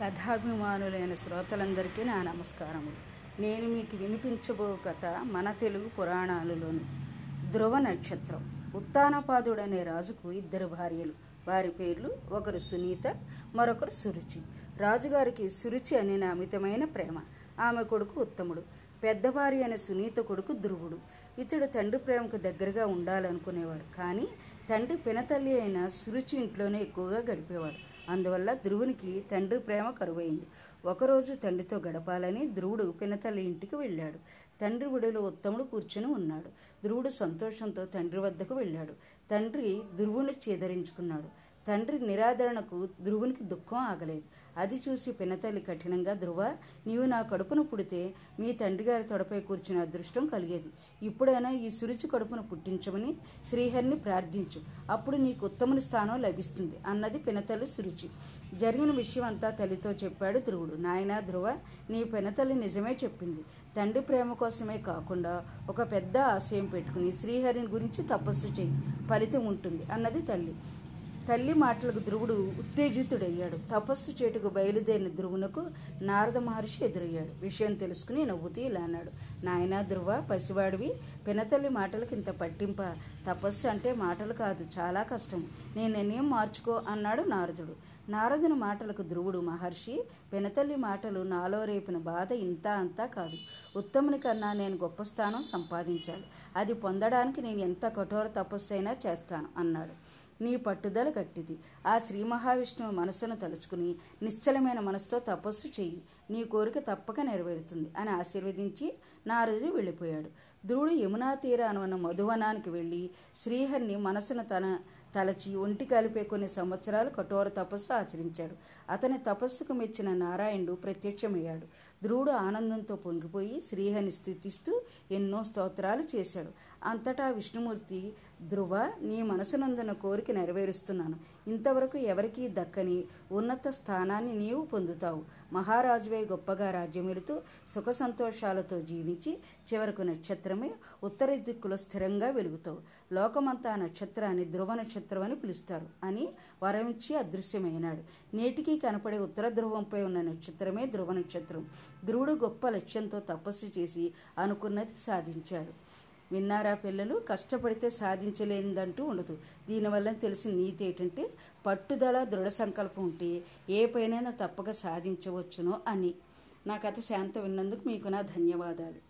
కథాభిమానులైన శ్రోతలందరికీ నా నమస్కారములు. నేను మీకు వినిపించబో కథ మన తెలుగు పురాణాలలోని ధ్రువ నక్షత్రం. ఉత్తానపాదుడనే రాజుకు ఇద్దరు భార్యలు. వారి పేర్లు ఒకరు సునీత మరొకరు సురుచి. రాజుగారికి సురుచి అనే అమితమైన ప్రేమ. ఆమె కొడుకు ఉత్తముడు. పెద్ద భార్య అయిన సునీత కొడుకు ధ్రువుడు. ఇతడు తండ్రి ప్రేమకు దగ్గరగా ఉండాలనుకునేవాడు. కానీ తండ్రి పినతల్లి అయిన సురుచి ఇంట్లోనే ఎక్కువగా గడిపేవాడు. అందువల్ల ధ్రువునికి తండ్రి ప్రేమ కరువైంది. ఒకరోజు తండ్రితో గడపాలని ధ్రువుడు పినతల్లి ఇంటికి వెళ్ళాడు. తండ్రి విడులో ఉత్తముడు కూర్చుని ఉన్నాడు. ధ్రువుడు సంతోషంతో తండ్రి వద్దకు వెళ్ళాడు. తండ్రి ధ్రువుని చేదరించుకున్నాడు. తండ్రి నిరాదరణకు ధ్రువునికి దుఃఖం ఆగలేదు. అది చూసి పినతల్లి కఠినంగా ధ్రువ నీవు నా కడుపును పుడితే మీ తండ్రి గారి తొడపై కూర్చున్న అదృష్టం కలిగేది. ఇప్పుడైనా ఈ సురుచి కడుపును పుట్టించమని శ్రీహరిని ప్రార్థించు. అప్పుడు నీకు ఉత్తముని స్థానం లభిస్తుంది అన్నది పినతల్లి సురుచి. జరిగిన విషయం అంతా తల్లితో చెప్పాడు ధ్రువుడు. నాయనా ధ్రువ నీ పినతల్లి నిజమే చెప్పింది. తండ్రి ప్రేమ కోసమే కాకుండా ఒక పెద్ద ఆశయం పెట్టుకుని శ్రీహరిని గురించి తపస్సు చేయి. ఫలితం ఉంటుంది అన్నది తల్లి. తల్లి మాటలకు ధ్రువుడు ఉత్తేజితుడయ్యాడు. తపస్సు చేటుకు బయలుదేరిన ధ్రువునకు నారద మహర్షి ఎదురయ్యాడు. విషయం తెలుసుకుని నవ్వుతూ ఇలా అన్నాడు. నాయనా ధ్రువ పసివాడివి. పినతల్లి మాటలకు ఇంత పట్టింప. తపస్సు అంటే మాటలు కాదు చాలా కష్టం. నేను నిర్ణయం మార్చుకో అన్నాడు నారదుడు. నారదుని మాటలకు ధ్రువుడు మహర్షి పినతల్లి మాటలు నాలో రేపిన బాధ ఇంత అంతా కాదు. ఉత్తముని కన్నా నేను గొప్ప స్థానం సంపాదించాలి. అది పొందడానికి నేను ఎంత కఠోర తపస్సు అయినా చేస్తాను అన్నాడు. నీ పట్టుదల గట్టిది. ఆ శ్రీ మహావిష్ణువు మనస్సును తలుచుకుని నిశ్చలమైన మనసుతో తపస్సు చెయ్యి. నీ కోరిక తప్పక నెరవేరుతుంది అని ఆశీర్వదించి నారదుడు వెళ్ళిపోయాడు. ధ్రువుడు యమునా తీరాను ఉన్న మధువనానికి వెళ్ళి శ్రీహరిని మనసును తన తలచి ఒంటి కలిపే కొన్ని సంవత్సరాలు కఠోర తపస్సు ఆచరించాడు. అతని తపస్సుకు మెచ్చిన నారాయణుడు ప్రత్యక్షమయ్యాడు. ధ్రువుడు ఆనందంతో పొంగిపోయి శ్రీహని స్థుతిస్తూ ఎన్నో స్తోత్రాలు చేశాడు. అంతటా విష్ణుమూర్తి ధ్రువ నీ మనసునందున కోరిక నెరవేరుస్తున్నాను. ఇంతవరకు ఎవరికీ దక్కని ఉన్నత స్థానాన్ని నీవు పొందుతావు. మహారాజువే గొప్పగా రాజ్యమెలుతూ సుఖ సంతోషాలతో జీవించి చివరకు నక్షత్రమే ఉత్తర దిక్కులో స్థిరంగా వెలుగుతావు. లోకమంతా నక్షత్రాన్ని ధ్రువ నక్షత్రం అని పిలుస్తారు. అని వరమించి అదృశ్యమైనాడు. నేటికి కనపడే ఉత్తర ధ్రువంపై ఉన్న నక్షత్రమే ధ్రువ నక్షత్రం. ధ్రువుడు గొప్ప లక్ష్యంతో తపస్సు చేసి అనుకున్నది సాధించాడు. విన్నారా పిల్లలు? కష్టపడితే సాధించలేనిదంటూ ఉండదు. దీనివల్ల తెలిసిన నీతి ఏంటంటే పట్టుదల దృఢ సంకల్పం ఉంటే ఏ పైనైనా తప్పక సాధించవచ్చునో అని. నా కథ శాంత విన్నందుకు మీకు నా ధన్యవాదాలు.